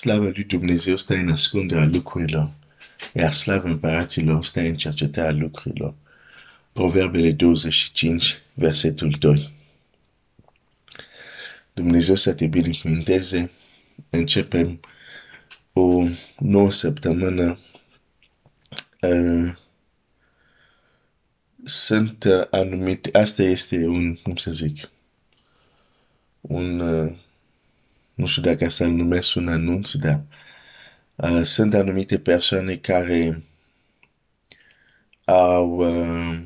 Slavă lui Dumnezeu stă în ascunderea lucrurilor, iar slavă împăraților stă în cercetarea lucrurilor. Proverbele 25, versetul 2. Dumnezeu să te binecuvinteze. Începem o nouă săptămână. Uh, sunt uh, anumite, asta este un, cum să zic, un, uh, nu știu dacă să-l numesc un anunț, dar uh, sunt anumite persoane care au uh,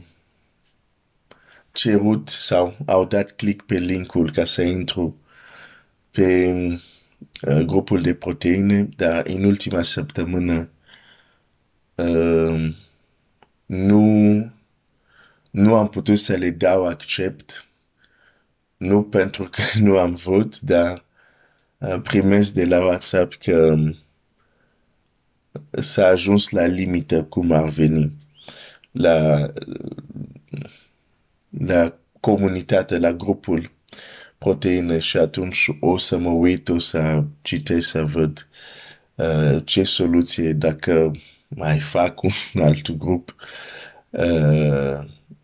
cerut sau au dat click pe linkul ca să intru pe uh, grupul de proteine, dar în ultima săptămână uh, nu, nu am putut să le dau accept, nu pentru că nu am vrut, dar uh, primesc de la WhatsApp că um, s-a ajuns la limită cum ar veni la, la comunitate, la grupul proteine și atunci o să mă uit, o să citesc, să văd uh, ce soluție, dacă mai fac un alt grup uh,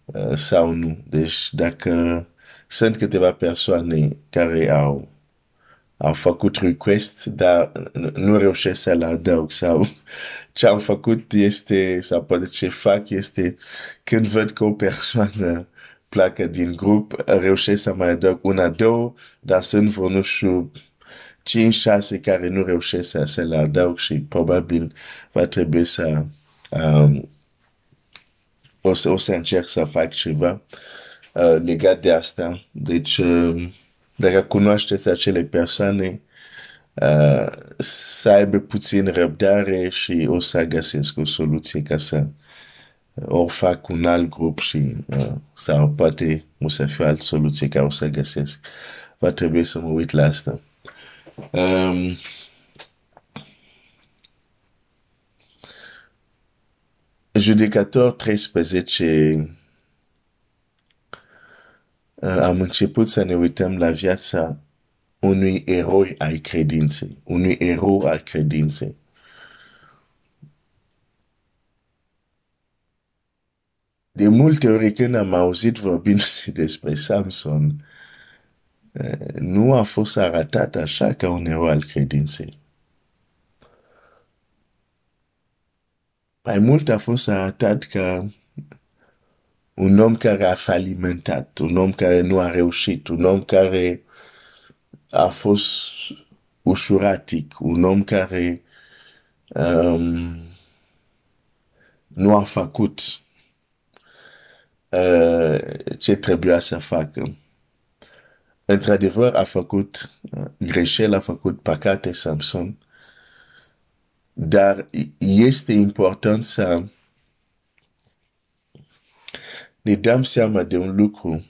uh, sau nu. Deci dacă sunt câteva persoane care au au făcut request, dar nu reușesc să-l adaug sau ce am făcut este, sau poate ce fac este când văd că o persoană pleacă din grup, reușesc să mai adaug una, două, dar sunt vreo, nu știu, 5-6 care nu reușesc să, să le adaug și probabil va trebui să um, o, să, o să încerc să fac ceva uh, legat de asta. Deci, uh, dacă cunoașteți acele persoane, uh, să aibă puțin răbdare și o să găsesc o soluție ca să ori fac un alt grup și uh, sau poate o să fie o altă soluție care o să găsesc. Va trebui să mă uit la asta. Um, judecator 13 uh, am început să ne uităm la viața unui eroi al credinței, unui erou al credinței. De multe ori când am auzit vorbind despre Samson, uh, nu a fost arătat așa ca un erou al credinței. Mai mult a fost arătat ca un om care a falimentat, un om care nu a reușit, un om care a fost ușuratic, un om care um, nu a făcut uh, ce trebuia să facă. Într-adevăr, a făcut uh, greșeli, a făcut păcate Samson, dar este important să ne dăm seama de un lucru.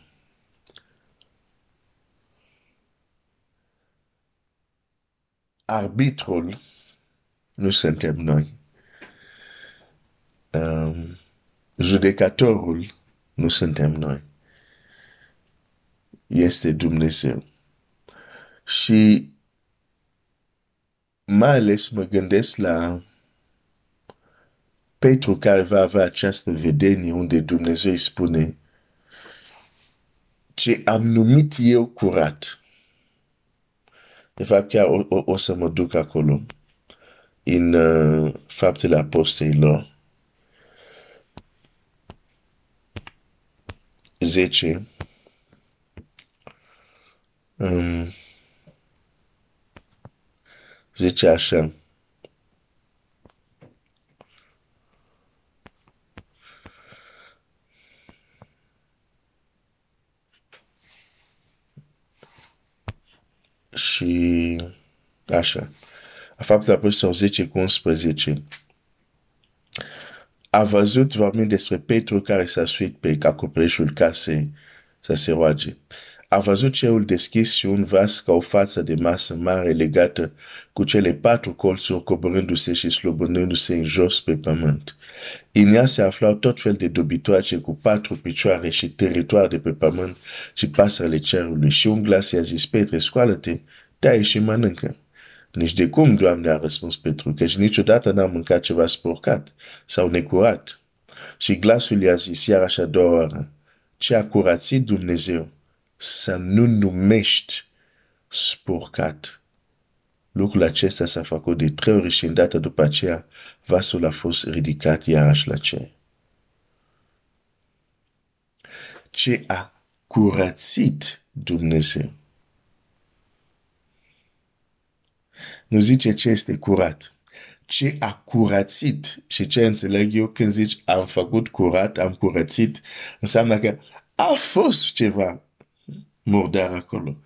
Arbitrul nu suntem noi. Um, judecatorul nu suntem noi. Este Dumnezeu. Și mai ales mă gândesc la Petru care va avea această vedenie unde Dumnezeu îi spune ce am numit eu curat. De fapt, chiar o, o, o să mă duc acolo în uh, faptele apostolilor. 10 um, 10 așa și așa. A faptul apostol 10 cu 11. A văzut vorbind despre Petru care s-a suit pe acoperișul casei să se roage. A văzut cerul deschis și un vas ca o față de masă mare legată cu cele patru colțuri coborându-se și slobându-se în jos pe pământ. În ea se aflau tot fel de dobitoace cu patru picioare și teritoare de pe pământ și pasările cerului. Și un glas i-a zis, Petre, scoală-te, taie și mănâncă. Nici de cum, Doamne, a răspuns Petru, căci niciodată n-am mâncat ceva spurcat sau necurat. Și glasul i-a zis iar așa două oară, ce a curățit Dumnezeu să nu numești spurcat. Lucrul acesta s-a făcut de trei ori și îndată după aceea vasul a fost ridicat iarăși la cer. Ce a curățit Dumnezeu. Nu zice ce este curat. Ce a curățit și ce înțeleg eu când zici am făcut curat, am curățit, înseamnă că a fost ceva murdar acolo.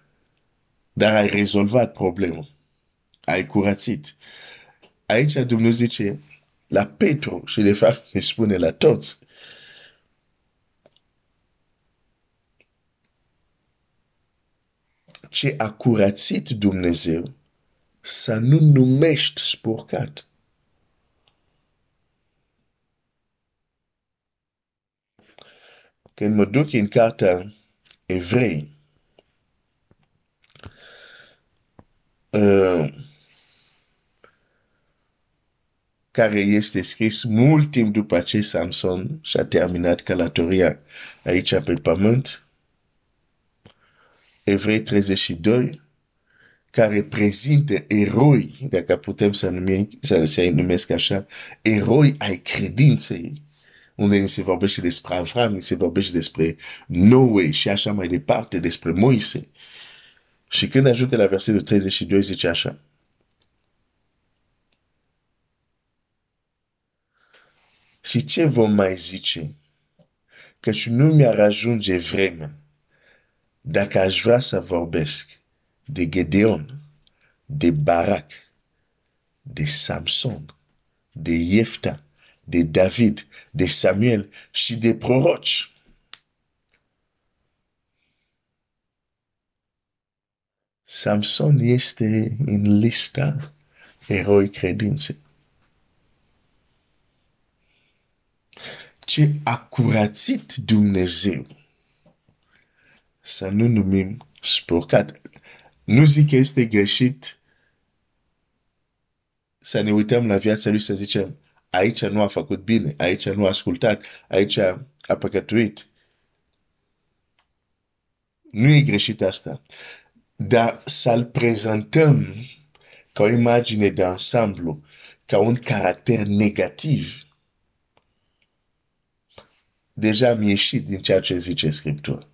Dar ai rezolvat problema. Ai curățit. Aici Dumnezeu zice la Petru și de fapt ne spune la toți. Ce a curățit Dumnezeu să nu numești spurcat. Când mă duc în cartea evrei, care este scris mult timp după ce Samson și-a terminat călătoria aici pe pământ, Evrei 32, care prezintă eroi, dacă putem să, numim, să se numesc așa, eroi ai credinței, unde ni se vorbește despre Avram, ni se vorbește despre Noe și așa mai departe, despre Moise. Și când ajunge la versetul 32, zice așa. Și ce vom mai zice? Căci nu mi-ar ajunge vremea dacă aș vrea să vorbesc de Gedeon, de Barak, de Samson, de Jefta, de David, de Samuel și de proroci. Samson este în lista eroi credinței. Ce a curățit Dumnezeu să nu numim spurcat. Nu zic că este greșit să ne uităm la viața lui să zicem aici nu a făcut bine, aici nu a ascultat, aici a păcătuit. Nu e greșit asta. Dar să-l prezentăm ca o imagine de ansamblu, ca un caracter negativ, deja am ieșit din ceea ce zice Scriptura.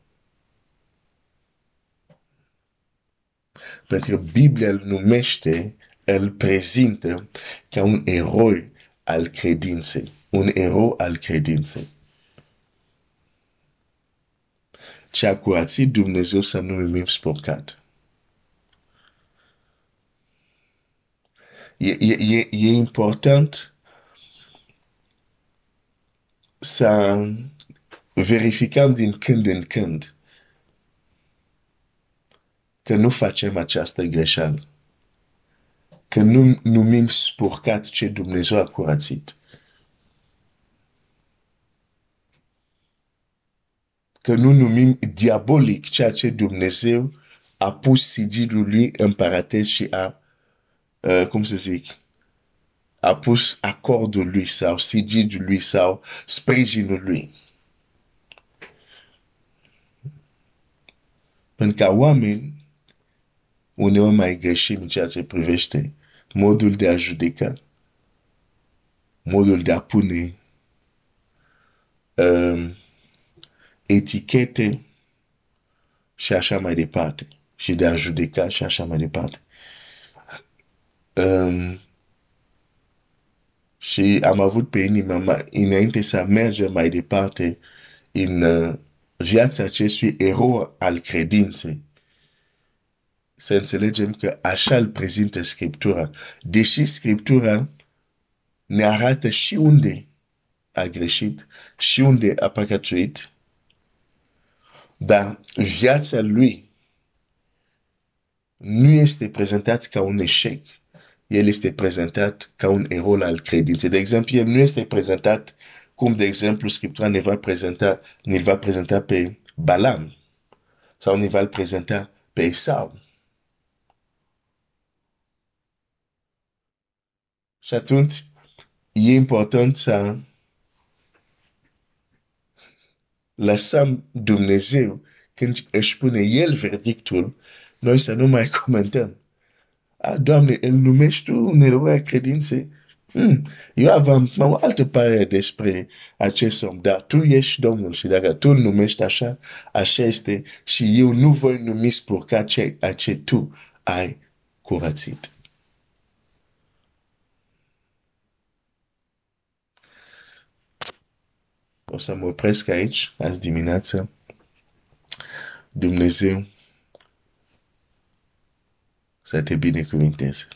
Pentru că Biblia îl numește, îl prezintă ca un eroi al credinței. Un erou al credinței. Ce a curățit Dumnezeu să nu numim spurcat. E, e, e, e important să verificăm din când în când că nu facem această greșeală. Că nu numim spurcat ce Dumnezeu a curățit. Că nu numim diabolic ceea ce Dumnezeu a pus sigilul lui în paratez și a, uh, cum să zic, a pus acordul lui sau sigilul lui sau sprijinul lui. Pentru ca oameni uneori mai greșim în ceea ce privește modul de a judeca, modul de a pune um, etichete și așa mai departe, și de a judeca și așa mai departe. Um, și am avut pe inima înainte să mergem mai departe în uh, viața acestui erou al credinței să înțelegem că așa îl prezintă Scriptura. Deși Scriptura ne arată și unde a greșit și unde a păcătuit, dar viața lui nu este prezentat ca un eșec. El este prezentat ca un erou al credinței. De exemplu, el nu este prezentat cum, de exemplu, Scriptura ne va prezenta, ne va prezenta pe Balam sau ne va prezenta pe Esau. Și atunci e important să lăsăm Dumnezeu când își pune El verdictul, noi să nu mai comentăm. A, Doamne, îl numești Tu un erou a credinței? Hmm. Eu aveam o altă părere despre acest om, dar tu ești Domnul și dacă tu îl numești așa, așa este și eu nu voi numi spurca ce, ce tu ai curățit. O să mă opresc aici, azi dimineață. Dumnezeu să te binecuvinteze.